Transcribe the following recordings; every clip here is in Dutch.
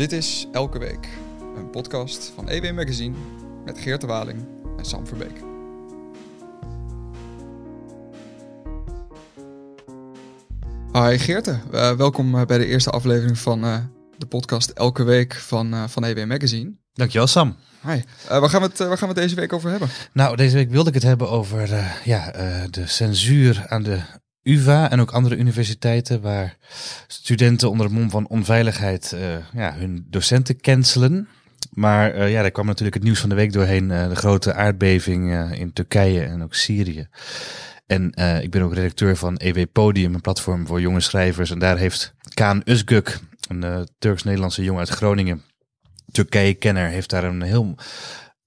Dit is Elke Week, een podcast van EW Magazine met Geert de Waling en Sam Verbeek. Hi Geerte, uh, welkom uh, bij de eerste aflevering van uh, de podcast Elke Week van, van EW Magazine. Dankjewel Sam. Hi. waar, gaan we het, waar gaan we het deze week over hebben? Nou, deze week wilde ik het hebben over ja, de censuur aan de UvA en ook andere universiteiten waar studenten onder het mom van onveiligheid uh, ja, hun docenten cancelen. Maar uh, ja, daar kwam natuurlijk het nieuws van de week doorheen. Uh, de grote aardbeving in Turkije en ook Syrië. En ik ben ook redacteur van EW Podium, een platform voor jonge schrijvers. En daar heeft Kaan Özgök, een Turks-Nederlandse jongen uit Groningen, Turkije-kenner, heeft daar een heel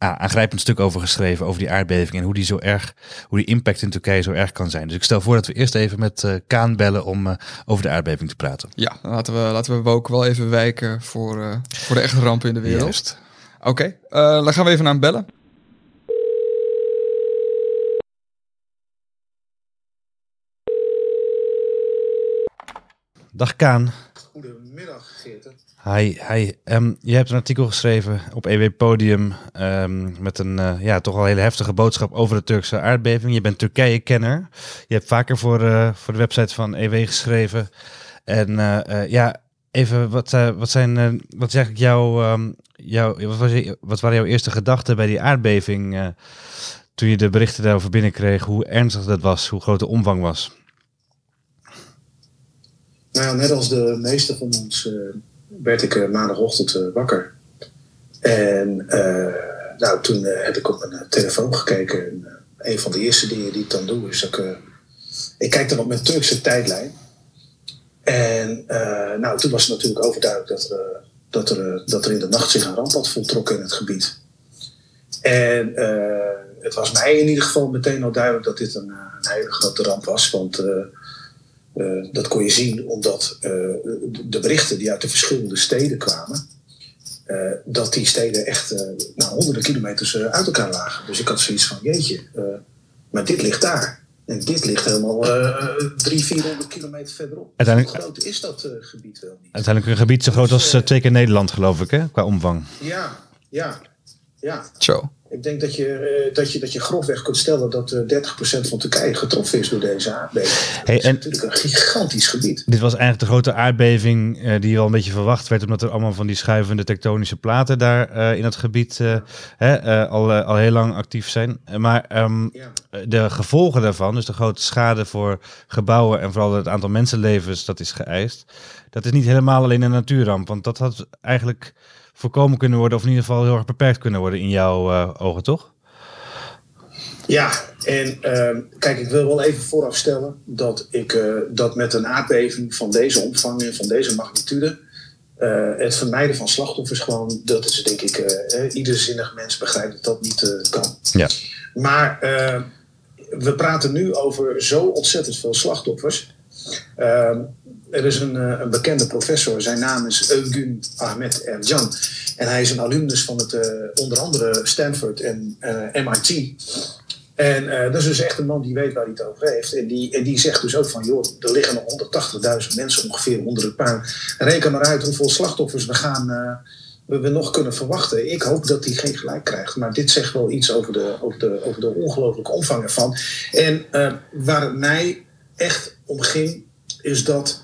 aangrijpend stuk over geschreven, over die aardbeving en hoe die zo erg, hoe die impact in Turkije zo erg kan zijn. Dus ik stel voor dat we eerst even met uh, Kaan bellen om uh, over de aardbeving te praten. Ja, laten we, laten we ook wel even wijken voor, uh, voor de echte rampen in de wereld. Oké, okay. dan gaan we even naar hem bellen. Dag Kaan. Goedemiddag Geert. Hi, hi. Um, je hebt een artikel geschreven op EW Podium um, met een uh, ja, toch wel hele heftige boodschap over de Turkse aardbeving. Je bent Turkije-kenner. Je hebt vaker voor, uh, voor de website van EW geschreven. En uh, ja, even, wat, wat, zijn, wat is eigenlijk jouw, um, wat, was wat waren jouw eerste gedachten bij die aardbeving toen je de berichten daarover binnenkreeg? Hoe ernstig dat was, hoe groot de omvang was? Nou ja, net als de meeste van ons werd ik uh, maandagochtend uh, wakker. En uh, nou, toen heb ik op mijn telefoon gekeken. En, een van de eerste dingen die ik dan doe is dat ik. ik kijk dan op mijn Turkse tijdlijn. En nou, toen was het natuurlijk overduidelijk dat er, dat, er, dat er in de nacht zich een ramp had voltrokken in het gebied. En het was mij in ieder geval meteen al duidelijk dat dit een, een hele grote ramp was. Want uh, dat kon je zien omdat uh, de berichten die uit de verschillende steden kwamen, uh, dat die steden echt nou, honderden kilometers uit elkaar lagen. Dus ik had zoiets van, jeetje, maar dit ligt daar. En dit ligt helemaal drie, vierhonderd kilometer verderop. Uiteindelijk, Hoe groot is dat gebied wel niet? Uiteindelijk een gebied zo groot als twee keer Nederland, geloof ik, hè, qua omvang. Ja, ja, ja. Zo. Ik denk dat je, uh, dat je, dat je grofweg kunt stellen dat uh, 30% van Turkije getroffen is door deze aardbeving. Hey, dat is natuurlijk een gigantisch gebied. Dit was eigenlijk de grote aardbeving uh, die al een beetje verwacht werd, omdat er allemaal van die schuivende tektonische platen daar uh, in het gebied hè, al, al heel lang actief zijn. Maar um, ja. de gevolgen daarvan, dus de grote schade voor gebouwen en vooral het aantal mensenlevens dat is geëist, dat is niet helemaal alleen een natuurramp. Want dat had eigenlijk voorkomen kunnen worden, of in ieder geval heel erg beperkt kunnen worden in jouw uh, ogen, toch? Ja, en uh, kijk, ik wil wel even voorafstellen dat ik uh, dat met een aardbeving van deze omvang en van deze magnitude, uh, het vermijden van slachtoffers gewoon, dat is denk ik, ieder zinnig mens begrijpt dat dat niet kan. Ja. Maar we praten nu over zo ontzettend veel slachtoffers. Ehm, er is een, een, bekende professor, zijn naam is Eugun Ahmed Erjan. En hij is een alumnus van het, uh, onder andere Stanford en eh, MIT. En dat is dus echt een man die weet waar hij het over heeft. En die, en die zegt dus ook van, joh, er liggen nog 180.000 mensen ongeveer onder het puin. Reken maar uit hoeveel slachtoffers we gaan... we, we nog kunnen verwachten. Ik hoop dat hij geen gelijk krijgt. Maar dit zegt wel iets over de, over de, over de ongelooflijke omvang ervan. En waar het mij echt om ging, is dat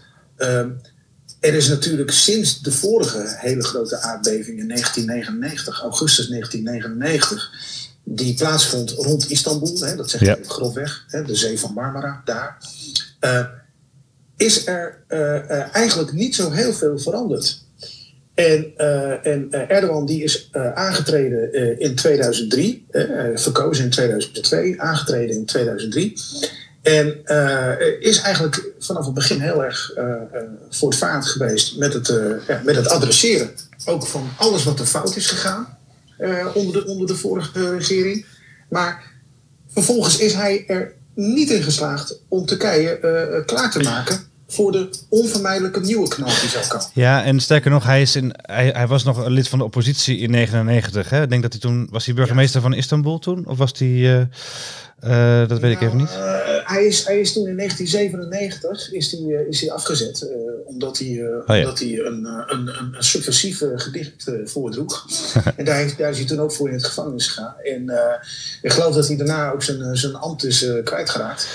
er is natuurlijk sinds de vorige hele grote aardbeving in 1999, augustus 1999, die plaatsvond rond Istanbul, hè, dat zeg je grofweg, hè, de zee van Marmara, daar, uh, is er uh, uh, eigenlijk niet zo heel veel veranderd. En, en Erdogan die is aangetreden in 2003, verkozen in 2002, aangetreden in 2003. En uh, is eigenlijk vanaf het begin heel erg uh, uh, voortvarend geweest met het, ja, met het adresseren. Ook van alles wat er fout is gegaan onder, de, onder de vorige regering. Maar vervolgens is hij er niet in geslaagd om Turkije klaar te maken voor de onvermijdelijke nieuwe knal die zou komen. Ja, en sterker nog, hij, is in, hij, hij was nog een lid van de oppositie in 1999. Hè? Ik denk dat hij toen, was hij burgemeester ja. van Istanbul toen? Of was hij... Uh, dat weet nou, ik even niet. Uh, hij, is, hij is toen in 1997 is hij, eh, is hij afgezet. Uh, omdat hij, uh, ja. omdat hij een, een, een, een subversief gedicht voordroeg. en daar, heeft, daar is hij toen ook voor in het gevangenis gegaan. En ik geloof dat hij daarna ook zijn, zijn ambt is kwijtgeraakt.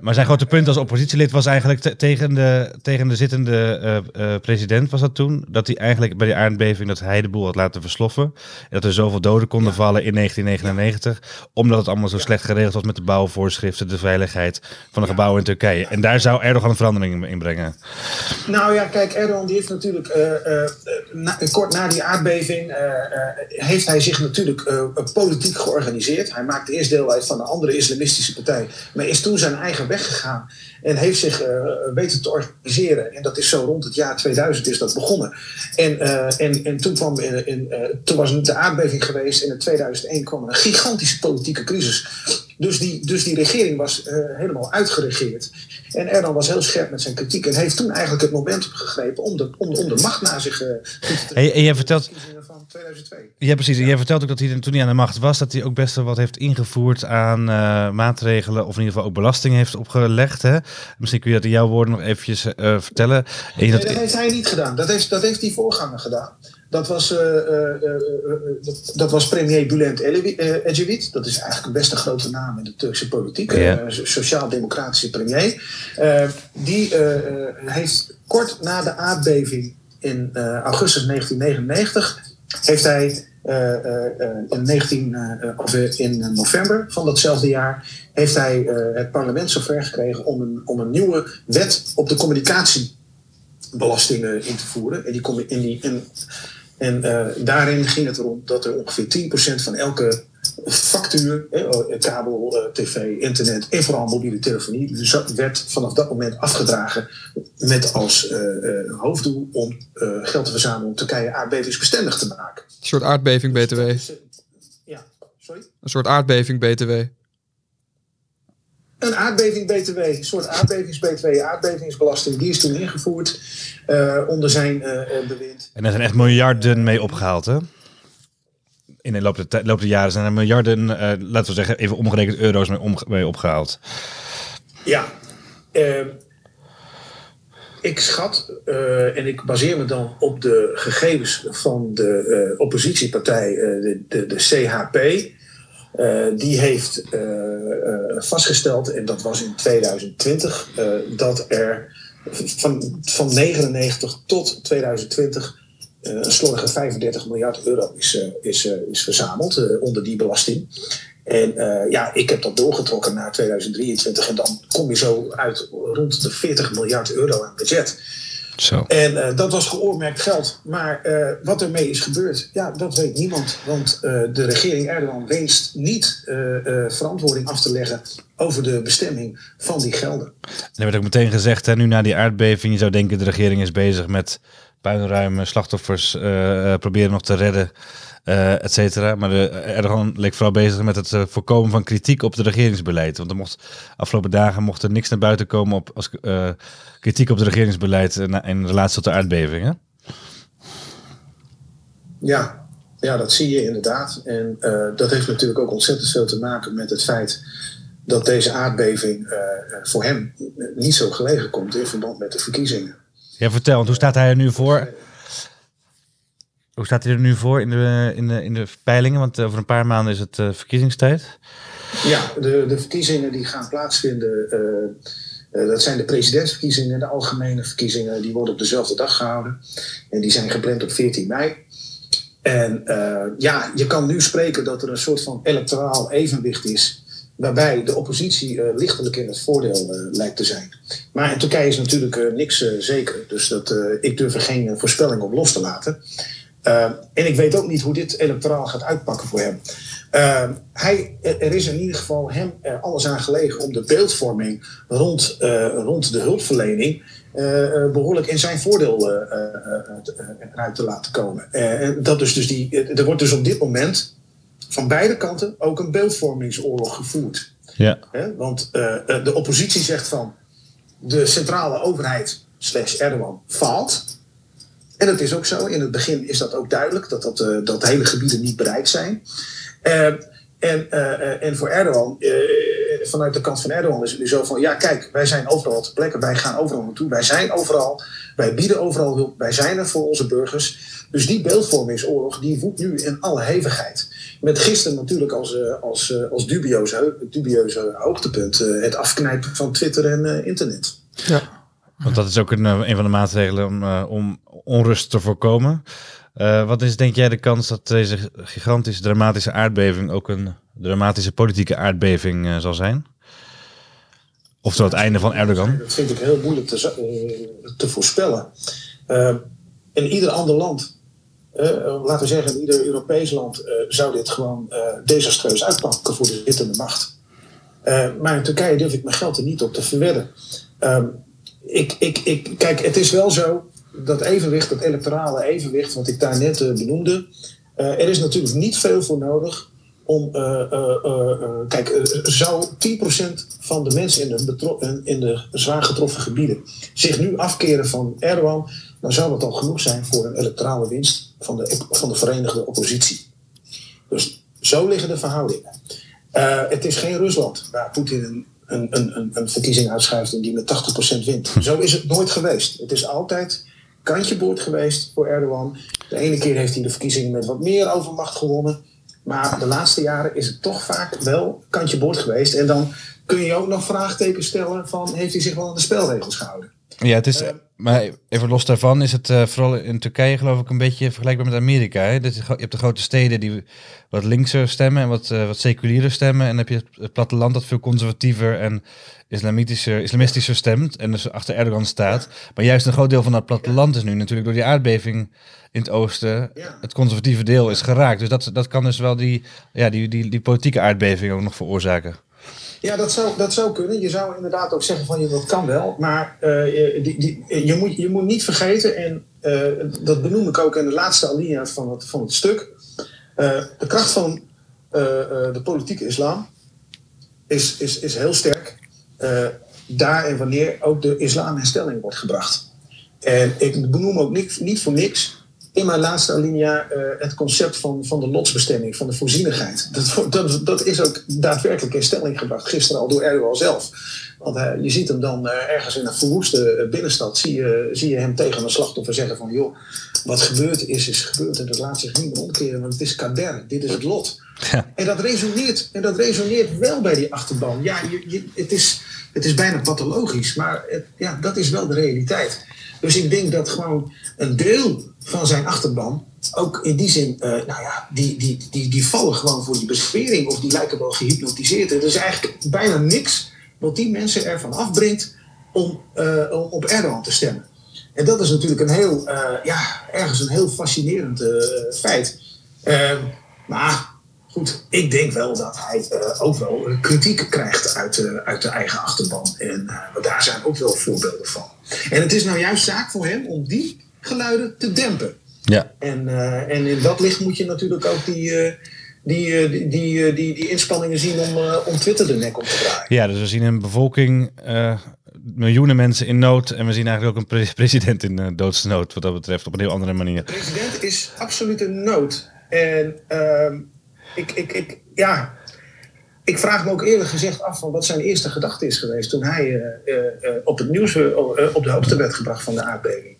maar zijn grote punt als oppositielid was eigenlijk te, tegen, de, tegen de zittende president, was dat toen? Dat hij eigenlijk bij die aardbeving dat hij de boel had laten versloffen. En dat er zoveel doden konden ja. vallen in 1999. Omdat het allemaal zo slecht geregeld was met de bouwvoorschriften, de veiligheid van de gebouwen in Turkije. En daar zou Erdogan een verandering in brengen. Nou ja, kijk, Erdogan die heeft natuurlijk uh, na, kort na die aardbeving uh, heeft hij zich natuurlijk politiek georganiseerd. Hij maakte eerst deel uit van een andere islamistische partij, maar is toen zijn eigen weg gegaan en heeft zich weten te organiseren. En dat is zo rond het jaar 2000 is dat begonnen. En, en, en toen, kwam in, in, toen was de aardbeving geweest en in 2001 kwam een gigantische politieke crisis. Dus die, dus die regering was uh, helemaal uitgeregeerd. En Erdogan was heel scherp met zijn kritiek en heeft toen eigenlijk het momentum gegrepen om de, om, om de macht naar zich uh, te hey, En jij vertelt. Van 2002. Ja, precies. En jij vertelt ook dat hij toen hij aan de macht was, dat hij ook best wel wat heeft ingevoerd aan uh, maatregelen, of in ieder geval ook belasting heeft opgelegd. Hè? Misschien kun je dat in jouw woorden nog eventjes vertellen. En nee, dat... dat heeft hij niet gedaan. Dat heeft, dat heeft die voorganger gedaan. Dat was, uh, uh, uh, dat, dat, was premier Bülent Ecevit. Dat is eigenlijk een best een grote naam in de Turkse politiek. Ja. Sociaal-democratische premier. die heeft kort na de aardbeving in augustus 1999... heeft hij in, 19, of in november van datzelfde jaar... heeft hij het parlement zover gekregen om een, om een nieuwe wet op de communicatie belastingen in te voeren. En die, in die, in, en uh, daarin ging het erom dat er ongeveer 10% van elke factuur, eh, kabel, uh, tv, internet en vooral mobiele telefonie, dus werd vanaf dat moment afgedragen met als uh, hoofddoel om geld te verzamelen om Turkije aardbevingsbestendig te maken. Een soort aardbeving BTW. Ja, sorry? Een soort aardbeving BTW. Een aardbeving BTW, een soort aardbevings-BTW, aardbevingsbelasting, die is toen ingevoerd uh, onder zijn uh, bewind. En er zijn echt miljarden mee opgehaald, hè? In de loop der, loop der jaren zijn er miljarden, uh, laten we zeggen, even omgerekend euro's mee opgehaald. Ja. ik schat, en ik baseer me dan op de gegevens van de oppositiepartij, de, de, de CHP. Uh, die heeft uh, uh, vastgesteld, en dat was in 2020, dat er van, van 99 tot 2020 een slordige 35 miljard euro is, is, is verzameld onder die belasting. En ja, ik heb dat doorgetrokken naar 2023 en dan kom je zo uit rond de 40 miljard euro aan budget. Zo. En uh, dat was geoormerkt geld. Maar uh, wat ermee is gebeurd, ja, dat weet niemand. Want uh, de regering Erdogan wenst niet verantwoording af te leggen over de bestemming van die gelden. Er werd ook meteen gezegd, hè, nu na die aardbeving, je zou denken de regering is bezig met puinruimen, slachtoffers proberen nog te redden. Uh, et cetera. Maar de, Erdogan leek vooral bezig met het uh, voorkomen van kritiek op het regeringsbeleid. Want er mocht, afgelopen dagen mocht er niks naar buiten komen op, als uh, kritiek op het regeringsbeleid in relatie tot de aardbevingen. Ja, ja, dat zie je inderdaad. En dat heeft natuurlijk ook ontzettend veel te maken met het feit dat deze aardbeving voor hem niet zo gelegen komt in verband met de verkiezingen. Ja, vertel, want hoe staat hij er nu voor? Hoe staat hij er nu voor in de, in de, in de peilingen? Want over een paar maanden is het uh, verkiezingstijd. Ja, de, de verkiezingen die gaan plaatsvinden. Uh, dat zijn de presidentsverkiezingen, de algemene verkiezingen. Die worden op dezelfde dag gehouden. En die zijn gepland op 14 mei. En ja, je kan nu spreken dat er een soort van electoraal evenwicht is. Waarbij de oppositie lichtelijk in het voordeel lijkt te zijn. Maar in Turkije is natuurlijk niks zeker. Dus dat, ik durf er geen voorspelling op los te laten. Uh, en ik weet ook niet hoe dit electoraal gaat uitpakken voor hem. Uh, hij, er is in ieder geval hem er alles aan gelegen om de beeldvorming rond, uh, rond de hulpverlening behoorlijk in zijn voordeel eruit te laten komen. dat dus, dus die, er wordt dus op dit moment van beide kanten ook een beeldvormingsoorlog gevoerd. Ja. want de oppositie zegt van de centrale overheid slash Erdogan faalt. En dat is ook zo. In het begin is dat ook duidelijk, dat, dat, uh, dat hele gebieden niet bereikt zijn. Uh, en, uh, en voor Erdogan vanuit de kant van Erdogan is het nu zo van, ja kijk, wij zijn overal te plekken, wij gaan overal naartoe, wij zijn overal, wij bieden overal hulp, wij zijn er voor onze burgers. Dus die beeldvormingsoorlog, die woedt nu in alle hevigheid. Met gisteren natuurlijk als, als, als dubieuze, dubieuze hoogtepunt het afknijpen van Twitter en internet. Ja. Want dat is ook een, een van de maatregelen om, om onrust te voorkomen. Uh, wat is denk jij de kans dat deze gigantische dramatische aardbeving ook een dramatische politieke aardbeving uh, zal zijn? Of tot het einde van Erdogan? Dat vind ik heel moeilijk te, te voorspellen. in ieder ander land, laten we zeggen in ieder Europees land, zou dit gewoon desastreus uitpakken voor de zittende macht. maar in Turkije durf ik mijn geld er niet op te verwedden. Ik, ik, ik, kijk, het is wel zo dat evenwicht, dat electorale evenwicht, wat ik daar net uh, benoemde. Uh, er is natuurlijk niet veel voor nodig om. Uh, kijk, zou 10% van de mensen in de, in de zwaar getroffen gebieden zich nu afkeren van Erdogan, dan zou dat al genoeg zijn voor een electorale winst van de, van de Verenigde Oppositie. Dus zo liggen de verhoudingen. het is geen Rusland waar Poetin een een, verkiezing uitschuift en die met 80% wint. Zo is het nooit geweest. Het is altijd kantje boord geweest voor Erdogan. De ene keer heeft hij de verkiezingen met wat meer overmacht gewonnen. Maar de laatste jaren is het toch vaak wel kantje boord geweest. En dan kun je ook nog vraagtekens stellen van heeft hij zich wel aan de spelregels gehouden? Ja, het is, uh, maar even los daarvan is het uh, vooral in Turkije geloof ik een beetje vergelijkbaar met Amerika. Hè? Dus je hebt de grote steden die wat linkser stemmen en wat, uh, wat seculierer stemmen. En dan heb je het platteland dat veel conservatiever en islamitischer, islamistischer stemt en dus achter Erdogan staat. Maar juist een groot deel van dat platteland is nu natuurlijk door die aardbeving in het oosten, het conservatieve deel is geraakt. Dus dat, dat kan dus wel die, ja, die, die, die politieke aardbeving ook nog veroorzaken. Ja, dat zou, dat zou kunnen. Je zou inderdaad ook zeggen van je dat kan wel. Maar uh, die, die, je, moet, je moet niet vergeten, en uh, dat benoem ik ook in de laatste alinea van het, van het stuk. Uh, de kracht van de politieke islam is, is, is heel sterk. daar en wanneer ook de islam in stelling wordt gebracht. En ik benoem ook niet, niet voor niks in mijn laatste alinea uh, het concept van, van de lotsbestemming, van de voorzienigheid. Dat, dat, dat is ook daadwerkelijk in stelling gebracht, gisteren al door Erdogan zelf. Want uh, je ziet hem dan uh, ergens in een verwoeste binnenstad, zie je, zie je hem tegen een slachtoffer zeggen van... joh, wat gebeurd is, is gebeurd en dat laat zich niet meer omkeren, want het is kader, dit is het lot. Ja. En, dat resoneert, en dat resoneert wel bij die achterban. Ja, je, je, het, is, het is bijna pathologisch, maar het, ja, dat is wel de realiteit. Dus ik denk dat gewoon een deel van zijn achterban ook in die zin, uh, nou ja, die, die, die, die vallen gewoon voor die beswering of die lijken wel gehypnotiseerd. Er is eigenlijk bijna niks wat die mensen ervan afbrengt om uh, op Erdogan te stemmen. En dat is natuurlijk een heel, uh, ja, ergens een heel fascinerend feit. Ehm, maar goed, ik denk wel dat hij ook wel kritiek krijgt uit, uit de eigen achterban. En daar zijn ook wel voorbeelden van. En het is nou juist zaak voor hem om die geluiden te dempen. Ja. En, en in dat licht moet je natuurlijk ook die, die, die, die, die, die, inspanningen zien om, om Twitter de nek op te draaien. Ja, dus we zien een bevolking, miljoenen mensen in nood. En we zien eigenlijk ook een pre president in doodsnood, wat dat betreft, op een heel andere manier. De president is absoluut in nood. En ehm, ik, ik, ik, ja, ik vraag me ook eerlijk gezegd af van wat zijn eerste gedachte is geweest toen hij uh, uh, op het nieuws op de hoogte werd gebracht van de aardbeving.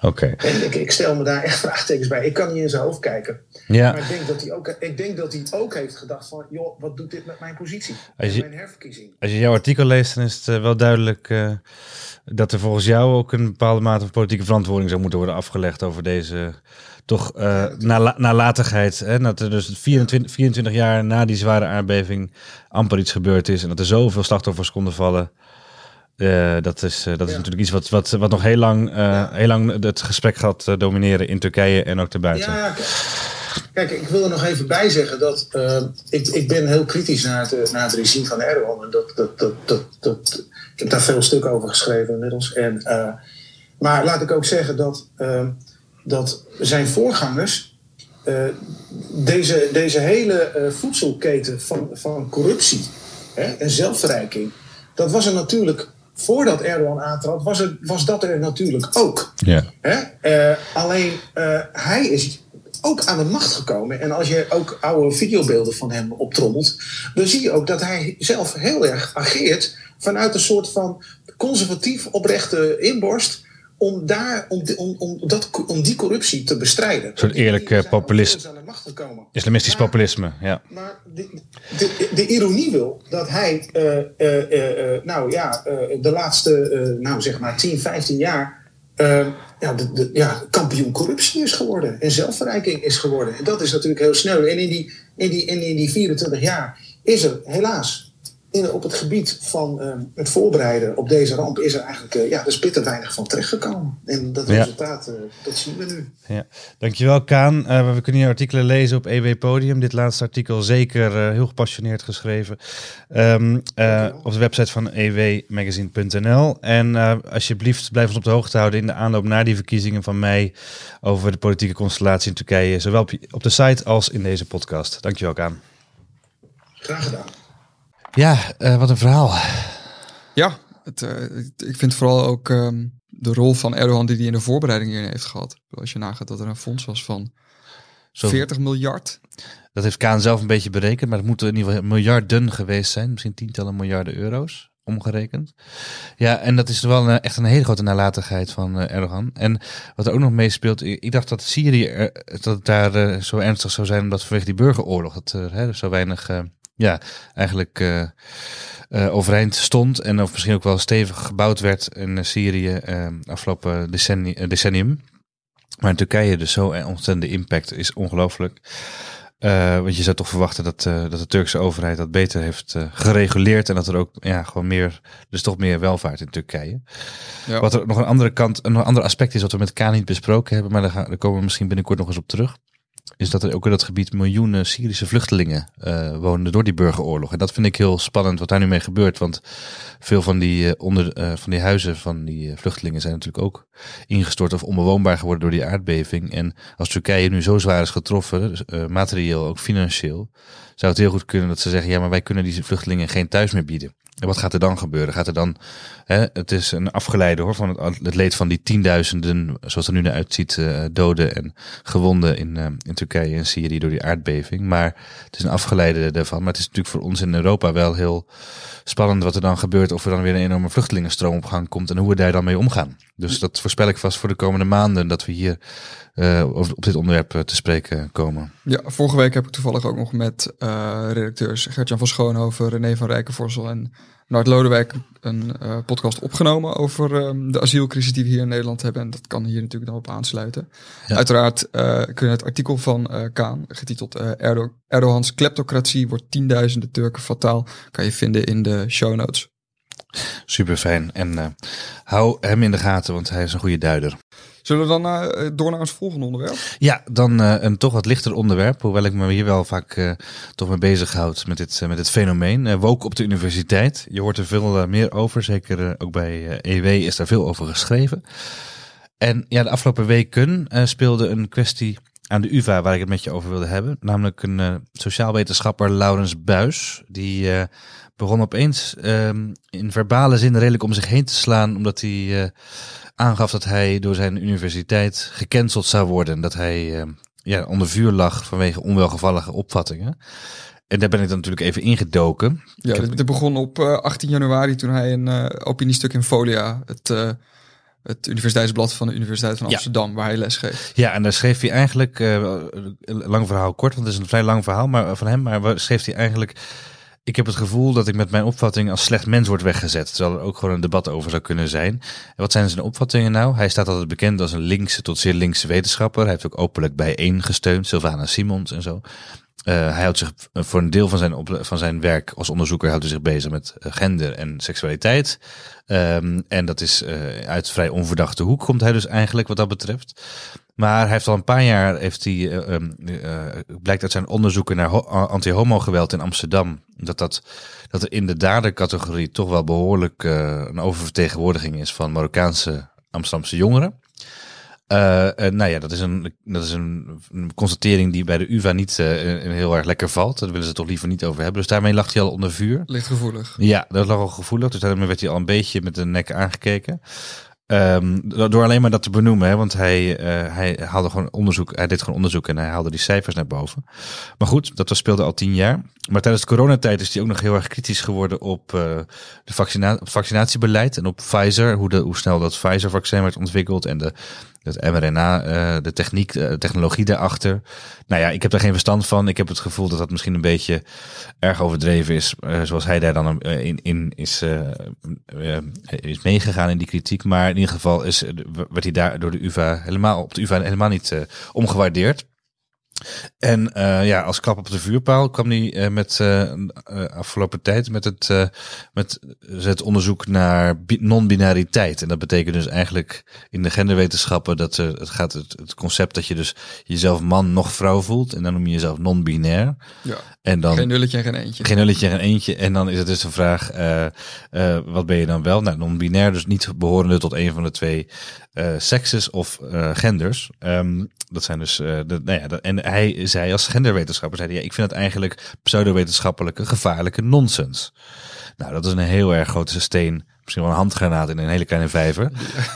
Oké. En ik, ik, stel me daar echt vraagtekens bij. Ik kan niet in zijn hoofd kijken. Ja. Maar ik denk, dat hij ook, ik denk dat hij ook heeft gedacht van... joh, wat doet dit met mijn positie? Als je, mijn herverkiezing? Als je jouw artikel leest, dan is het wel duidelijk... dat er volgens jou ook een bepaalde mate van politieke verantwoording zou moeten worden afgelegd over deze toch uh, nalatigheid. Hè? Dat er dus 24, 24 jaar na die zware aardbeving amper iets gebeurd is. En dat er zoveel slachtoffers konden vallen. Uh, dat is, uh, dat is natuurlijk iets wat, wat, wat nog heel lang, ja. heel lang het gesprek gaat domineren in Turkije en ook daarbuiten. Ja, kijk, ik wil er nog even bij zeggen dat ik, ik ben heel kritisch naar het, naar het regime van Erdogan. En dat, dat, dat, dat, dat, ik heb daar veel stukken over geschreven inmiddels. En, maar laat ik ook zeggen dat dat zijn voorgangers deze, deze hele voedselketen van, van corruptie hè, en zelfverrijking, dat was er natuurlijk voordat Erdogan aantrad, was, er, was dat er natuurlijk ook. Ja. Hè? Uh, alleen hij is ook aan de macht gekomen. En als je ook oude videobeelden van hem optrommelt, dan zie je ook dat hij zelf heel erg ageert vanuit een soort van conservatief oprechte inborst om, daar, om, om, om, dat, om die corruptie te bestrijden. Een soort eerlijk populisme. Islamistisch maar, populisme, ja. Maar de, de, de, ironie wil dat hij, uh, uh, uh, nou ja, de laatste, nou zeg maar 10, 15 jaar. ja, de, de, ja, kampioen corruptie is geworden en zelfverrijking is geworden. En dat is natuurlijk heel snel. En in die, in die, in die 24 jaar is er helaas in, op het gebied van uh, het voorbereiden op deze ramp is er eigenlijk uh, ja, dus bitter weinig van terechtgekomen. En dat resultaat, uh, dat zien we nu. Ja. Dankjewel Kaan. we kunnen hier artikelen lezen op EW Podium. Dit laatste artikel zeker heel gepassioneerd geschreven. Um, op de website van ewmagazine.nl. En alsjeblieft blijf ons op de hoogte houden in de aanloop naar die verkiezingen van mei over de politieke constellatie in Turkije. Zowel op de site als in deze podcast. Dankjewel Kaan. Graag gedaan. Ja, uh, wat een verhaal. Ja, het, uh, ik vind vooral ook um, de rol van Erdogan die hij in de voorbereiding hierin heeft gehad. Als je nagaat dat er een fonds was van Zo. 40 miljard. Dat heeft Kaan zelf een beetje berekend, maar het moeten in ieder geval miljarden geweest zijn. Misschien tientallen miljarden euro's omgerekend. Ja, en dat is wel een, echt een hele grote nalatigheid van uh, Erdogan. En wat er ook nog meespeelt, ik, dacht dat Syrië, dat het daar uh, zo ernstig zou zijn, omdat vanwege die burgeroorlog dat er uh, zo weinig ja, eigenlijk uh, uh, overeind stond. En of misschien ook wel stevig gebouwd werd in uh, Syrië afgelopen decenni decennium. Maar in Turkije dus zo ontzettende impact is ongelooflijk. want je zou toch verwachten dat, dat de Turkse overheid dat beter heeft gereguleerd. En dat er ook ja, gewoon meer, dus toch meer welvaart in Turkije. Ja. Wat er nog een andere kant, een ander aspect is wat we met K niet besproken hebben. Maar daar, gaan, daar komen we misschien binnenkort nog eens op terug is dat er ook in dat gebied miljoenen Syrische vluchtelingen uh, woonden door die burgeroorlog. En dat vind ik heel spannend wat daar nu mee gebeurt. Want veel van die, uh, onder, uh, van die huizen van die vluchtelingen zijn natuurlijk ook ingestort of onbewoonbaar geworden door die aardbeving. En als Turkije nu zo zwaar is getroffen, materieel, ook financieel, zou het heel goed kunnen dat ze zeggen, ja maar wij kunnen die vluchtelingen geen thuis meer bieden. En wat gaat er dan gebeuren? Gaat er dan, hè, het is een afgeleide hoor, van het, het leed van die tienduizenden, zoals er nu naar uitziet, uh, doden en gewonden in, uh, in Turkije en Syrië door die aardbeving. Maar het is een afgeleide daarvan. Maar het is natuurlijk voor ons in Europa wel heel spannend wat er dan gebeurt. Of er dan weer een enorme vluchtelingenstroom op gang komt en hoe we daar dan mee omgaan. Dus dat voorspel ik vast voor de komende maanden dat we hier uh, op dit onderwerp te spreken komen. Ja, vorige week heb ik toevallig ook nog met redacteurs Gertjan van Schoonhoven, René van Rijkenvorsel en Nart Lodewijk een podcast opgenomen over um, de asielcrisis die we hier in Nederland hebben. En dat kan hier natuurlijk dan op aansluiten. Ja. Uiteraard kun je het artikel van Kaan, getiteld Erdo Erdogans kleptocratie wordt tienduizenden Turken fataal, kan je vinden in de show notes. Super fijn. En hou hem in de gaten, want hij is een goede duider. Zullen we dan uh, door naar ons volgende onderwerp? Ja, dan uh, een toch wat lichter onderwerp. Hoewel ik me hier wel vaak uh, toch mee bezighoud met dit, met dit fenomeen. woke op de universiteit. Je hoort er veel meer over. Zeker ook bij EW is daar veel over geschreven. En ja, de afgelopen weken speelde een kwestie aan de UvA waar ik het met je over wilde hebben. Namelijk een sociaal wetenschapper, Laurens Buis. Die begon opeens ehm, in verbale zin redelijk om zich heen te slaan. Omdat hij aangaf dat hij door zijn universiteit gecanceld zou worden. Dat hij uh, ja, onder vuur lag vanwege onwelgevallige opvattingen. En daar ben ik dan natuurlijk even ingedoken. Ja, dit, begon op uh, eh, 18 januari toen hij een uh, opiniestuk in Folia, het, het universiteitsblad van de Universiteit van Amsterdam, waar hij les geeft. Ja, en daar schreef hij eigenlijk, lang verhaal kort, want het is een vrij lang verhaal maar, van hem, maar schreef hij eigenlijk ik heb het gevoel dat ik met mijn opvatting als slecht mens word weggezet. Terwijl er ook gewoon een debat over zou kunnen zijn. En wat zijn zijn opvattingen nou? Hij staat altijd bekend als een linkse tot zeer linkse wetenschapper. Hij heeft ook openlijk bijeen gesteund, Sylvana Simons en zo. Uh, hij houdt zich voor een deel van zijn, van zijn werk als onderzoeker houdt hij zich bezig met eh, gender en seksualiteit. Um, en dat is uit vrij onverdachte hoek komt hij dus eigenlijk wat dat betreft. Maar hij heeft al een paar jaar, heeft hij, uh, blijkt uit zijn onderzoeken naar anti-homo geweld in Amsterdam, dat, dat, dat er in de dadercategorie toch wel behoorlijk een oververtegenwoordiging is van Marokkaanse Amsterdamse jongeren. Nou ja, dat is, een, dat is een, een constatering die bij de UvA niet heel erg lekker valt. Daar willen ze toch liever niet over hebben. Dus daarmee lag hij al onder vuur. Ligt gevoelig. Ja, dat lag al gevoelig. Dus daarmee werd hij al een beetje met de nek aangekeken. Ehm, door alleen maar dat te benoemen, hè, want hij, uh, hij haalde gewoon onderzoek, hij deed gewoon onderzoek en hij haalde die cijfers naar boven. Maar goed, dat was, speelde al tien jaar. Maar tijdens de coronatijd is hij ook nog heel erg kritisch geworden op uh, de vaccina vaccinatiebeleid en op Pfizer, hoe, de, hoe snel dat Pfizer-vaccin werd ontwikkeld en de dat mRNA, uh, de techniek, de technologie daarachter. Nou ja, ik heb daar geen verstand van. Ik heb het gevoel dat dat misschien een beetje erg overdreven is. Uh, zoals hij daar dan in, in is, is meegegaan in die kritiek. Maar in ieder geval is, werd hij daar door de UvA helemaal op de UvA helemaal niet omgewaardeerd. En uh, ja, als klap op de vuurpaal kwam hij uh, met uh, afgelopen tijd met het, met het onderzoek naar non-binariteit. En dat betekent dus eigenlijk in de genderwetenschappen dat het gaat het, het concept dat je dus jezelf man nog vrouw voelt. En dan noem je jezelf non-binair. Ja. En dan, geen nulletje en geen eentje. Geen nulletje en geen eentje. En dan is het dus de vraag, wat ben je dan wel? Nou, non-binair, dus niet behorende tot een van de twee sekses of genders. Um, dat zijn dus, de, nou ja, en hij zei als genderwetenschapper, zei hij, ja, ik vind het eigenlijk pseudowetenschappelijke gevaarlijke nonsens. Nou, dat is een heel erg grote steen misschien wel een handgranaat in een hele kleine vijver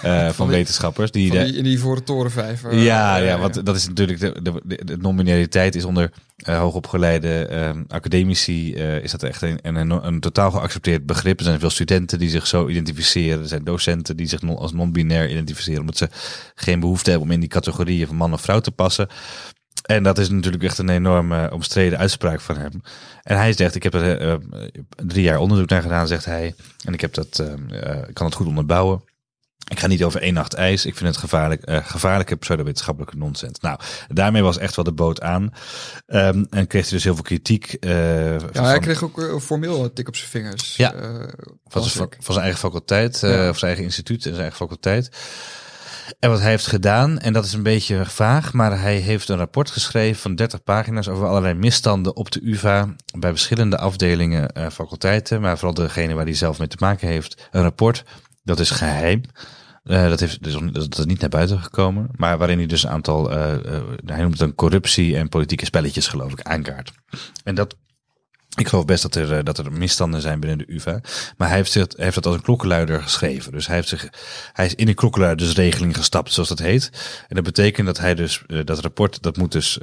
uh, van, wetenschappers. Die, die, in die voor torenvijver. Ja, ja, want dat is natuurlijk de, de, de, de nominaliteit is onder uh, hoogopgeleide uh, academici is dat echt een, een, een, totaal geaccepteerd begrip. Er zijn veel studenten die zich zo identificeren. Er zijn docenten die zich non, als non-binair identificeren, omdat ze geen behoefte hebben om in die categorieën van man of vrouw te passen. En dat is natuurlijk echt een enorme omstreden uitspraak van hem. En hij zegt, ik heb er uh, drie jaar onderzoek naar gedaan, zegt hij. En ik heb dat, uh, kan het goed onderbouwen. Ik ga niet over één nacht ijs. Ik vind het gevaarlijk, uh, gevaarlijke pseudowetenschappelijke nonsens. Nou, daarmee was echt wel de boot aan. Um, en kreeg hij dus heel veel kritiek. Uh, ja, van, hij kreeg ook uh, formeel een tik op zijn vingers. Ja, van, zijn, van zijn eigen faculteit, ja. of zijn eigen instituut en zijn eigen faculteit. En wat hij heeft gedaan, en dat is een beetje vaag, maar hij heeft een rapport geschreven van 30 pagina's over allerlei misstanden op de UvA bij verschillende afdelingen, uh, faculteiten, maar vooral degene waar hij zelf mee te maken heeft. Een rapport, dat is geheim. Uh, dat, heeft, dus, dat is niet naar buiten gekomen, maar waarin hij dus een aantal, uh, hij noemt het een corruptie en politieke spelletjes geloof ik, aankaart. En dat ik geloof best dat er, dat er misstanden zijn binnen de UvA. Maar hij heeft, zich, heeft dat als een klokkenluider geschreven. Dus hij, heeft zich, hij is in de klokkenluidersregeling gestapt, zoals dat heet. En dat betekent dat hij dus, dat rapport, dat moet dus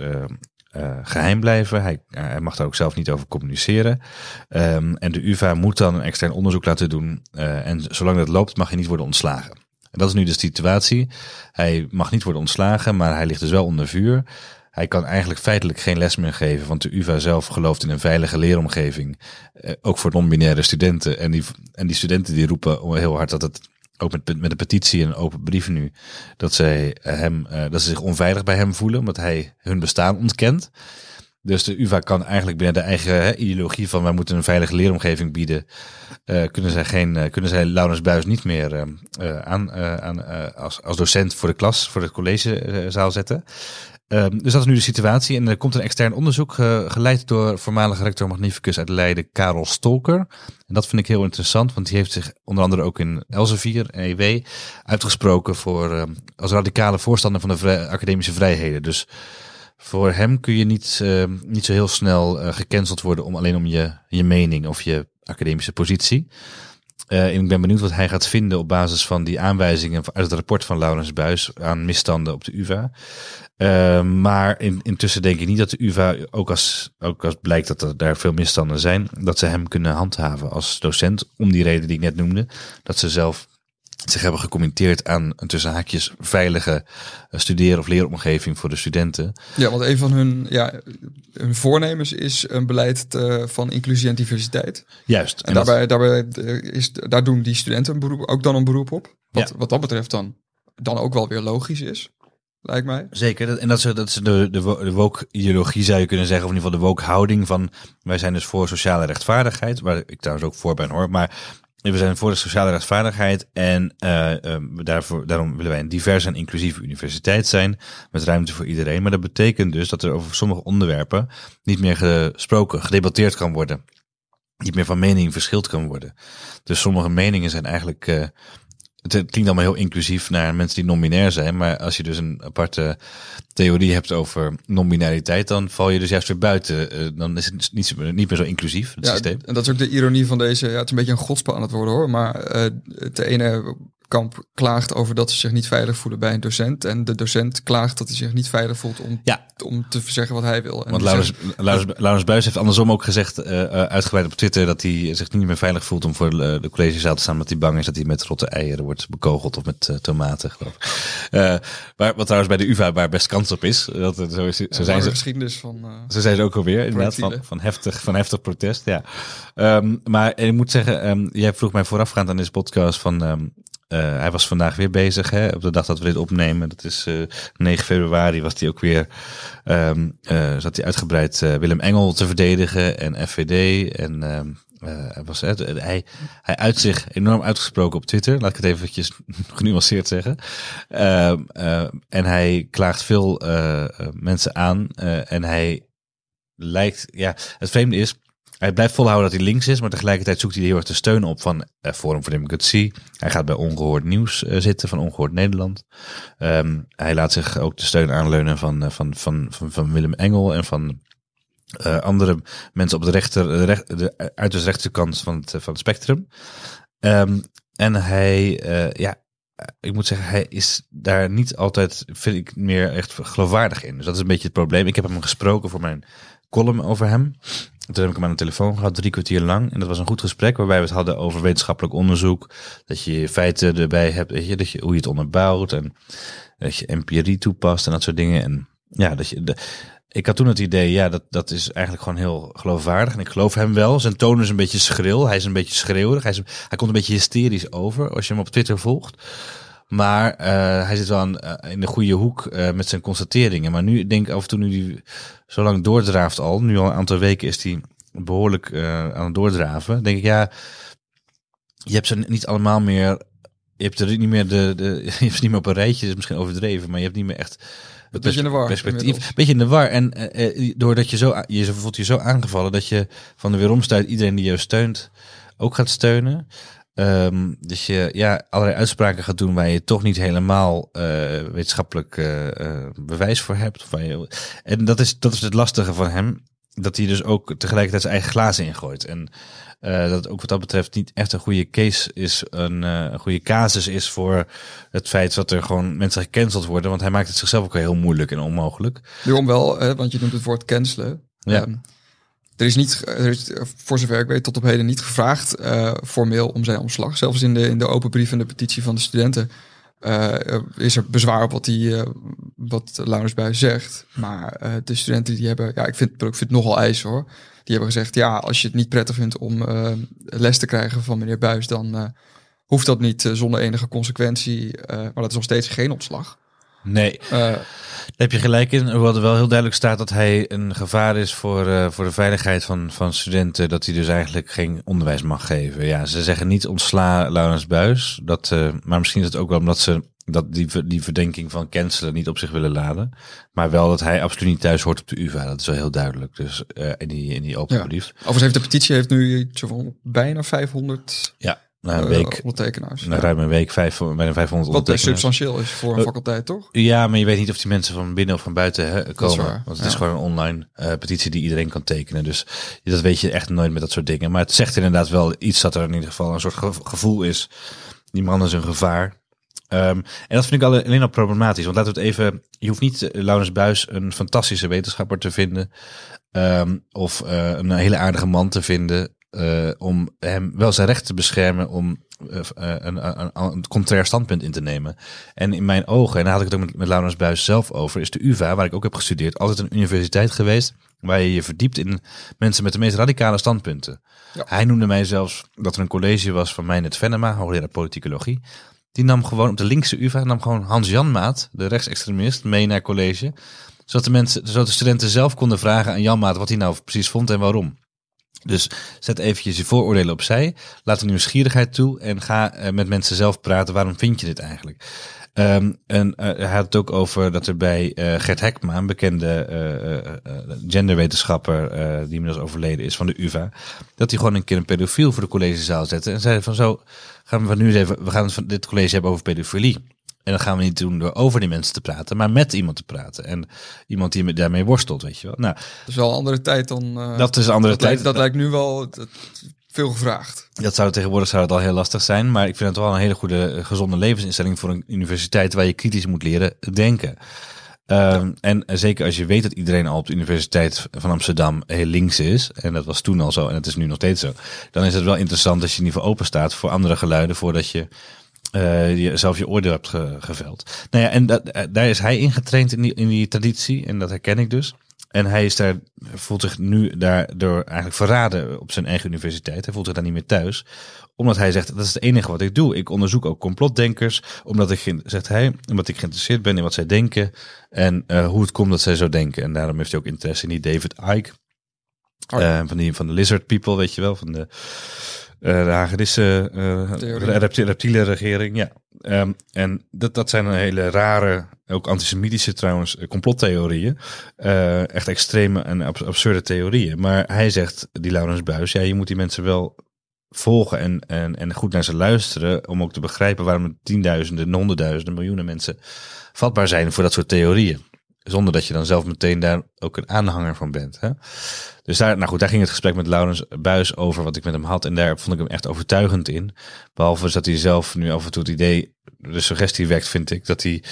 uh, geheim blijven. Hij, hij, mag daar ook zelf niet over communiceren. Um, en de UvA moet dan een extern onderzoek laten doen. En zolang dat loopt, mag hij niet worden ontslagen. En dat is nu de situatie. Hij mag niet worden ontslagen, maar hij ligt dus wel onder vuur. Hij kan eigenlijk feitelijk geen les meer geven, want de UvA zelf gelooft in een veilige leeromgeving. Eh, ook voor non-binaire studenten. En die, en die studenten die roepen heel hard dat het, ook met, met een petitie en een open brief nu, dat, zij hem, uh, dat ze zich onveilig bij hem voelen, omdat hij hun bestaan ontkent. Dus de UvA kan eigenlijk binnen de eigen hè, ideologie van wij moeten een veilige leeromgeving bieden, uh, kunnen zij geen, uh, kunnen zij Laurens Buis niet meer uh, aan, aan als, als docent voor de klas, voor de collegezaal zetten. Um, dus dat is nu de situatie. En er komt een extern onderzoek uh, geleid door voormalige rector magnificus uit Leiden, Karel Stolker. En dat vind ik heel interessant, want die heeft zich onder andere ook in Elsevier, EW, uitgesproken voor uh, als radicale voorstander van de academische vrijheden. Dus voor hem kun je niet, uh, niet zo heel snel uh, gecanceld worden om alleen om je, je mening of je academische positie. Uh, ik ben benieuwd wat hij gaat vinden op basis van die aanwijzingen uit het rapport van Laurens Buis aan misstanden op de UvA. Uh, maar in, intussen denk ik niet dat de UvA, ook als, ook als blijkt dat er daar veel misstanden zijn, dat ze hem kunnen handhaven als docent. Om die reden die ik net noemde. Dat ze zelf zich hebben gecommenteerd aan een tussen haakjes veilige studeren- of leeromgeving voor de studenten. Ja, want een van hun, ja, hun voornemens is een beleid te, van inclusie en diversiteit. Juist. En, en daarbij, daarbij is, daar doen die studenten een beroep, ook dan een beroep op. Wat, ja. wat dat betreft dan, dan ook wel weer logisch is. Lijkt mij. Zeker. En dat is, dat is de, de, de woke-ideologie zou je kunnen zeggen. Of in ieder geval de woke-houding van... Wij zijn dus voor sociale rechtvaardigheid. Waar ik trouwens ook voor ben hoor. Maar we zijn voor de sociale rechtvaardigheid en uh, um, daarvoor, daarom willen wij een diverse en inclusieve universiteit zijn met ruimte voor iedereen. Maar dat betekent dus dat er over sommige onderwerpen niet meer gesproken, gedebatteerd kan worden. Niet meer van mening verschild kan worden. Dus sommige meningen zijn eigenlijk uh, het klinkt allemaal heel inclusief naar mensen die non-binair zijn. Maar als je dus een aparte theorie hebt over non-binariteit, dan val je dus juist weer buiten. Uh, dan is het niet, niet meer zo inclusief, het ja, systeem. En dat is ook de ironie van deze. Ja, het is een beetje een godspa aan het worden hoor. Maar uh, het ene kamp klaagt over dat ze zich niet veilig voelen bij een docent. En de docent klaagt dat hij zich niet veilig voelt om, Ja. om te zeggen wat hij wil. En Want Laurens, zegt- Laurens, Laurens Buis heeft andersom ook gezegd, eh, eh, uitgebreid op Twitter, dat hij zich niet meer veilig voelt om voor de, de collegezaal te staan, omdat hij bang is dat hij met rotte eieren wordt bekogeld of met eh, tomaten, geloof ik. Eh, maar wat trouwens bij de UvA waar best kans op is, dat, zo, is, zo een zijn ze, geschiedenis van... eh, Zo zijn ze ook alweer, inderdaad, van, van, heftig, van heftig protest, ja. Ehm, maar ik moet zeggen, ehm, jij vroeg mij voorafgaand aan deze podcast van... ehm, eh, hij was vandaag weer bezig, hè, op de dag dat we dit opnemen. Dat is eh 9 februari, was hij ook weer... ehm, eh, zat hij uitgebreid Willem Engel te verdedigen en FVD. En ehm, eh, hij, was, hij, hij uit zich enorm uitgesproken op Twitter. Laat ik het eventjes genuanceerd zeggen. Ehm, eh, en hij klaagt veel mensen aan. en hij lijkt, ja, het vreemde is, hij blijft volhouden dat hij links is, maar tegelijkertijd zoekt hij heel erg de steun op van eh, Forum voor Democratie. Hij gaat bij Ongehoord Nieuws eh, zitten, van Ongehoord Nederland. Ehm, hij laat zich ook de steun aanleunen van, eh, van, van, van, van Willem Engel en van andere mensen op de, rechter, de, recht, de uiterst rechterkant van het, van het spectrum. Ehm, en hij, ja, ik moet zeggen, hij is daar niet altijd, vind ik, meer echt geloofwaardig in. Dus dat is een beetje het probleem. Ik heb hem gesproken voor mijn column over hem. Toen heb ik hem aan de telefoon gehad, drie kwartier lang. En dat was een goed gesprek waarbij we het hadden over wetenschappelijk onderzoek. Dat je feiten erbij hebt, weet je, dat je, hoe je het onderbouwt. En dat je empirie toepast en dat soort dingen. En ja, dat je... De, ik had toen het idee, ja, dat, dat is eigenlijk gewoon heel geloofwaardig. En ik geloof hem wel. Zijn toon is een beetje schril. Hij is een beetje schreeuwerig. Hij, is, hij komt een beetje hysterisch over als je hem op Twitter volgt. Maar uh, hij zit wel aan, uh, in de goede hoek uh, met zijn constateringen. Maar nu denk ik af en toe, nu hij zo lang doordraaft al, nu al een aantal weken is hij behoorlijk aan het doordraven. Denk ik, ja, je hebt ze niet allemaal meer. Je hebt er niet meer de, de je hebt ze niet meer op een rijtje, dat is misschien overdreven, maar je hebt niet meer echt het beetje in de war. Perspectief. Beetje in de war. En uh, doordat je zo, je voelt je zo aangevallen dat je van de weeromstuit iedereen die jou steunt ook gaat steunen. Um, dus je ja, allerlei uitspraken gaat doen waar je toch niet helemaal uh, wetenschappelijk uh, uh, bewijs voor hebt. Waar je, en dat is, dat is het lastige van hem. Dat hij dus ook tegelijkertijd zijn eigen glazen ingooit. En dat ook wat dat betreft niet echt een goede case is, een, een goede casus is voor het feit dat er gewoon mensen gecanceld worden. Want hij maakt het zichzelf ook heel moeilijk en onmogelijk. Waarom wel, hè, want je noemt het woord cancelen. Ja. Um, er is niet, er is, voor zover ik weet, tot op heden niet gevraagd uh, formeel om zijn ontslag. Zelfs in de, in de open brief en de petitie van de studenten uh, is er bezwaar op wat, die, uh, wat Laurens Buijs zegt. Maar de studenten die hebben, ja, ik vind, ik vind het nogal ijs hoor. Die hebben gezegd, ja, als je het niet prettig vindt om les te krijgen van meneer Buijs, dan hoeft dat niet zonder enige consequentie. maar dat is nog steeds geen ontslag. Nee, uh, heb je gelijk in. Hoewel er wel heel duidelijk staat dat hij een gevaar is voor, uh, voor de veiligheid van, van studenten. Dat hij dus eigenlijk geen onderwijs mag geven. Ja, ze zeggen niet ontsla Laurens Buis. Dat, uh, maar misschien is het ook wel omdat ze dat die, die verdenking van cancelen niet op zich willen laden. Maar wel dat hij absoluut niet thuis hoort op de UvA. Dat is wel heel duidelijk. Dus in, die, in die open ja. brief. Overigens heeft de petitie heeft nu iets van bijna 500 ja. Na een week, ondertekenaars. Na ruim een week, vijf, bijna 500 Wat best substantieel is voor een faculteit, toch? Ja, maar je weet niet of die mensen van binnen of van buiten hè, komen. Waar, want het ja. is gewoon een online uh, petitie die iedereen kan tekenen. Dus dat weet je echt nooit met dat soort dingen. Maar het zegt inderdaad wel iets dat er in ieder geval een soort gevoel is. Die man is een gevaar. Um, en dat vind ik alleen al problematisch. Want laten we het even. Je hoeft niet uh, Laurens Buis een fantastische wetenschapper te vinden. Um, of uh, een hele aardige man te vinden. Uh, om hem wel zijn recht te beschermen om uh, een, een, een, contrair standpunt in te nemen. En in mijn ogen, en daar had ik het ook met, met Laurens Buis zelf over, is de UvA, waar ik ook heb gestudeerd, altijd een universiteit geweest waar je je verdiept in mensen met de meest radicale standpunten. Ja. Hij noemde mij zelfs dat er een college was van Meinet Venema, hoogleraar politicologie. Die nam gewoon op de linkse UvA, nam gewoon Hans Jan Maat, de rechtsextremist, mee naar college. Zodat de, mensen, zodat de studenten zelf konden vragen aan Jan Maat wat hij nou precies vond en waarom. Dus zet eventjes je vooroordelen opzij. Laat de nieuwsgierigheid toe en ga uh, met mensen zelf praten. Waarom vind je dit eigenlijk? Um, en uh, hij had het ook over dat er bij uh, Gert Hekma, een bekende genderwetenschapper die inmiddels overleden is van de UvA, dat hij gewoon een keer een pedofiel voor de collegezaal zette. En zei van zo, gaan we van nu eens even, we gaan dit college hebben over pedofilie. En dat gaan we niet doen door over die mensen te praten, maar met iemand te praten. En iemand die daarmee worstelt, weet je wel. Nou, dat is wel een andere tijd dan. Uh, dat is een andere dat tijd. Lijkt, dat lijkt nu wel. Dat, veel gevraagd. Dat zou tegenwoordig zou het al heel lastig zijn, maar ik vind het wel een hele goede, eh, gezonde levensinstelling voor een universiteit waar je kritisch moet leren denken. Um, En zeker als je weet dat iedereen al op de Universiteit van Amsterdam heel links is, en dat was toen al zo en het is nu nog steeds zo, dan is het wel interessant als je in ieder geval open staat voor andere geluiden voordat je uh, je, zelf je oordeel hebt ge, geveld. Nou ja, en dat, daar is hij ingetraind in die, in die traditie en dat herken ik dus. En hij is daar, voelt zich nu daardoor eigenlijk verraden op zijn eigen universiteit. Hij voelt zich daar niet meer thuis. Omdat hij zegt, dat is het enige wat ik doe. Ik onderzoek ook complotdenkers. Omdat ik, zegt hij, omdat ik geïnteresseerd ben in wat zij denken. En uh, hoe het komt dat zij zo denken. En daarom heeft hij ook interesse in die David Icke. Uh, van, die, van de Lizard People, weet je wel. Van de, de Hagedische uh, reptiele regering. Ja. Um, en dat, dat zijn een hele rare, ook antisemitische trouwens, complottheorieën. Uh, echt extreme en absurde theorieën. Maar hij zegt, die Laurens Buis, ja, je moet die mensen wel volgen en, en, en goed naar ze luisteren. Om ook te begrijpen waarom tienduizenden, honderdduizenden, miljoenen mensen vatbaar zijn voor dat soort theorieën. Zonder dat je dan zelf meteen daar ook een aanhanger van bent. Hè? Dus daar, nou goed, daar ging het gesprek met Laurens Buis over wat ik met hem had. En daar vond ik hem echt overtuigend in. Behalve dat hij zelf nu af en toe het idee, de suggestie wekt, vind ik, dat hij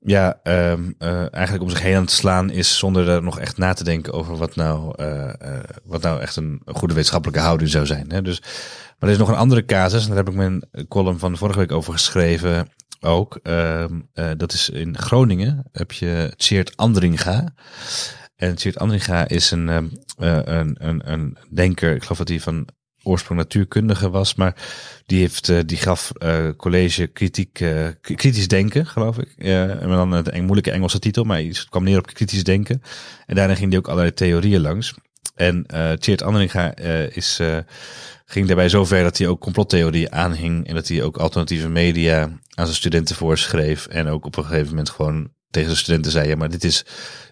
ja, um, uh, eigenlijk om zich heen aan het slaan is zonder er nog echt na te denken over wat nou, uh, uh, wat nou echt een goede wetenschappelijke houding zou zijn. Hè? Dus, maar er is nog een andere casus, en daar heb ik mijn column van vorige week over geschreven ook. Ehm, dat is in Groningen heb je Tjeerd Andringa. En Tjeerd Andringa is een, een, een, een denker, ik geloof dat hij van oorsprong natuurkundige was, maar die, heeft, uh, die gaf uh, college kritiek, uh, kritisch denken, geloof ik. en dan een moeilijke Engelse titel, maar het kwam neer op kritisch denken. En daarna ging hij ook allerlei theorieën langs. En uh, Tjeerd is, ging daarbij zover dat hij ook complottheorieën aanhing en dat hij ook alternatieve media aan zijn studenten voorschreef en ook op een gegeven moment gewoon tegen de studenten zei, ja, maar dit is,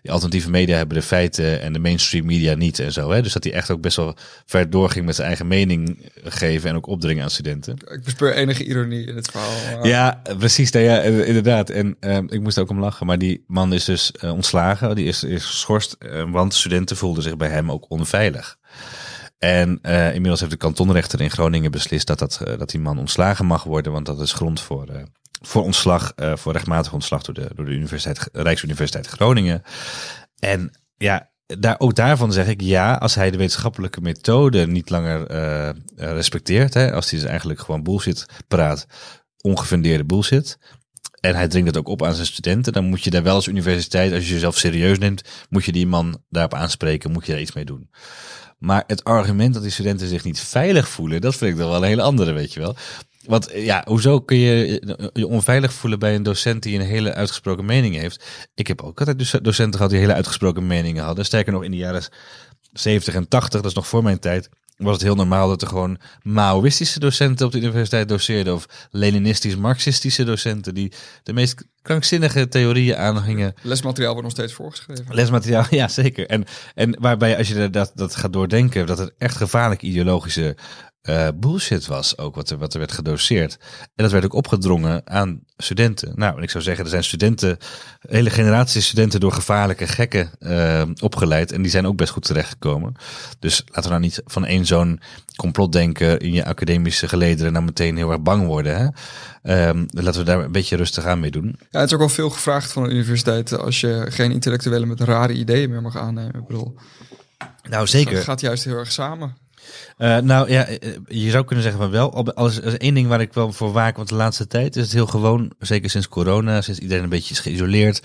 die alternatieve media hebben de feiten en de mainstream media niet en zo. Hè? Dus dat hij echt ook best wel ver doorging met zijn eigen mening geven en ook opdringen aan studenten. Ik bespeur enige ironie in het verhaal. Ja, precies. Nou ja, inderdaad. En uh, ik moest ook om lachen, maar die man is dus uh, ontslagen. Die is, is geschorst, uh, want studenten voelden zich bij hem ook onveilig. En uh, inmiddels heeft de kantonrechter in Groningen beslist dat, dat, dat die man ontslagen mag worden, want dat is grond voor, voor ontslag, uh, voor rechtmatig ontslag door de, door de Universiteit, Rijksuniversiteit Groningen. En ja, daar, ook daarvan zeg ik ja, als hij de wetenschappelijke methode niet langer uh, respecteert, hè, als hij dus eigenlijk gewoon bullshit praat, ongefundeerde bullshit. En hij dringt dat ook op aan zijn studenten. Dan moet je daar wel als universiteit, als je jezelf serieus neemt, moet je die man daarop aanspreken, moet je daar iets mee doen. Maar het argument dat die studenten zich niet veilig voelen, dat vind ik dan wel een hele andere, weet je wel. Want ja, hoezo kun je je onveilig voelen bij een docent die een hele uitgesproken mening heeft? Ik heb ook altijd docenten gehad die hele uitgesproken meningen hadden. Sterker nog, in de jaren 70 en 80, dat is nog voor mijn tijd, was het heel normaal dat er gewoon Maoïstische docenten op de universiteit doseerden. Of Leninistisch-Marxistische docenten die de meest krankzinnige theorieën aanhingen. Lesmateriaal wordt nog steeds voorgeschreven. Lesmateriaal, ja zeker. En, en waarbij als je dat, dat gaat doordenken, dat het echt gevaarlijk ideologische uh, bullshit was ook wat er, wat er werd gedoseerd. En dat werd ook opgedrongen aan studenten. Nou, en ik zou zeggen, er zijn studenten, hele generaties studenten door gevaarlijke gekken uh, opgeleid. En die zijn ook best goed terechtgekomen. Dus laten we nou niet van één zo'n complotdenker in je academische gelederen nou meteen heel erg bang worden. Hè? Um, laten we daar een beetje rustig aan mee doen. Ja, het is ook wel veel gevraagd van de universiteit als je geen intellectuelen met rare ideeën meer mag aannemen. Ik bedoel, nou zeker. Dat gaat juist heel erg samen. Uh, nou ja, je zou kunnen zeggen van wel. Als, als één ding waar ik wel voor waak, want de laatste tijd is het heel gewoon, zeker sinds corona, sinds iedereen een beetje is geïsoleerd,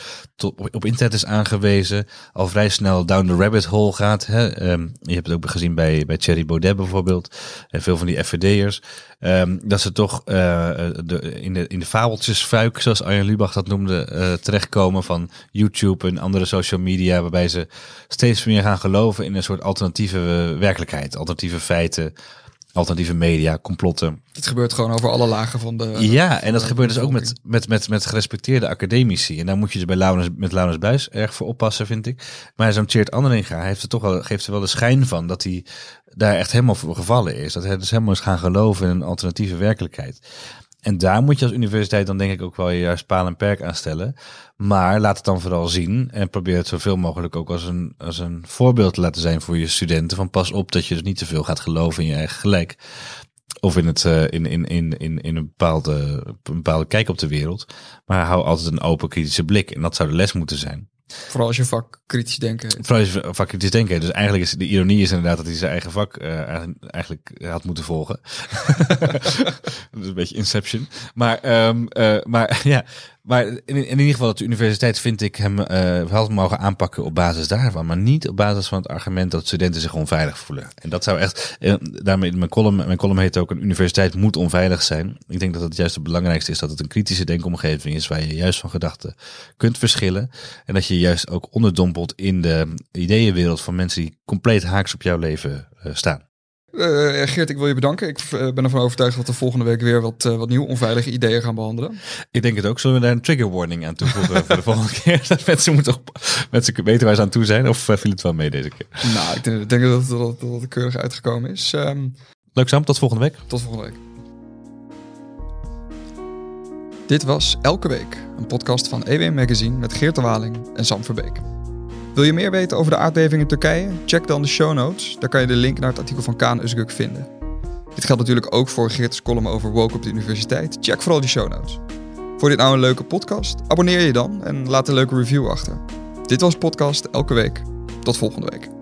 op, internet is aangewezen, al vrij snel down the rabbit hole gaat. Hè? Um, je hebt het ook gezien bij, bij Thierry Baudet bijvoorbeeld, en veel van die FVD'ers. Um, dat ze toch de, in, de, in de fabeltjesfuik, zoals Arjen Lubach dat noemde, terechtkomen van YouTube en andere social media, waarbij ze steeds meer gaan geloven in een soort alternatieve werkelijkheid, alternatieve feiten, alternatieve media, complotten. Het gebeurt gewoon over alle lagen van de. Ja, en dat gebeurt dus ook met, met, met, met gerespecteerde academici. En daar moet je dus bij Laurens, met Laurens Buis erg voor oppassen, vind ik. Maar zo'n Tjeerd Anderinga hij heeft er toch wel, geeft er wel de schijn van dat hij daar echt helemaal voor gevallen is. Dat hij dus helemaal is gaan geloven in een alternatieve werkelijkheid. En daar moet je als universiteit dan denk ik ook wel je paal en perk aan stellen. Maar laat het dan vooral zien en probeer het zoveel mogelijk ook als een, als een voorbeeld te laten zijn voor je studenten. Van pas op dat je dus niet te veel gaat geloven in je eigen gelijk. Of in, het, uh, in, in, in, in, in een, bepaalde, een bepaalde kijk op de wereld. Maar hou altijd een open kritische blik. En dat zou de les moeten zijn. Vooral als je vak kritisch denken. Vooral als je vak kritisch denken. Dus eigenlijk is de ironie is inderdaad dat hij zijn eigen vak uh, eigenlijk had moeten volgen. dat is een beetje Inception. Maar, um, uh, maar ja, maar in, in, ieder geval, de universiteit vind ik hem uh, wel mogen aanpakken op basis daarvan. Maar niet op basis van het argument dat studenten zich onveilig voelen. En dat zou echt, daarmee, mijn column, mijn column heet ook, een universiteit moet onveilig zijn. Ik denk dat het juist het belangrijkste is dat het een kritische denkomgeving is waar je juist van gedachten kunt verschillen. En dat je juist ook onderdompelt in de ideeënwereld van mensen die compleet haaks op jouw leven uh, staan. Uh, Geert, ik wil je bedanken. Ik ben ervan overtuigd dat we volgende week weer wat, uh, wat nieuw onveilige ideeën gaan behandelen. Ik denk het ook. Zullen we daar een trigger warning aan toevoegen voor de volgende keer? Dat mensen moeten op, mensen weten waar ze aan toe zijn. Of viel het wel mee deze keer? Nou, ik denk, dat, dat, dat het keurig uitgekomen is. Um, Leuk Sam, tot volgende week. Tot volgende week. Dit was Elke Week, een podcast van EWM Magazine met Geert de Waling en Sam Verbeek. Wil je meer weten over de aardbeving in Turkije? Check dan de show notes. Daar kan je de link naar het artikel van Kaan Özgürk vinden. Dit geldt natuurlijk ook voor Geert's column over woke op de universiteit. Check vooral die show notes. Voor dit nou een leuke podcast? Abonneer je dan en laat een leuke review achter. Dit was podcast elke week. Tot volgende week.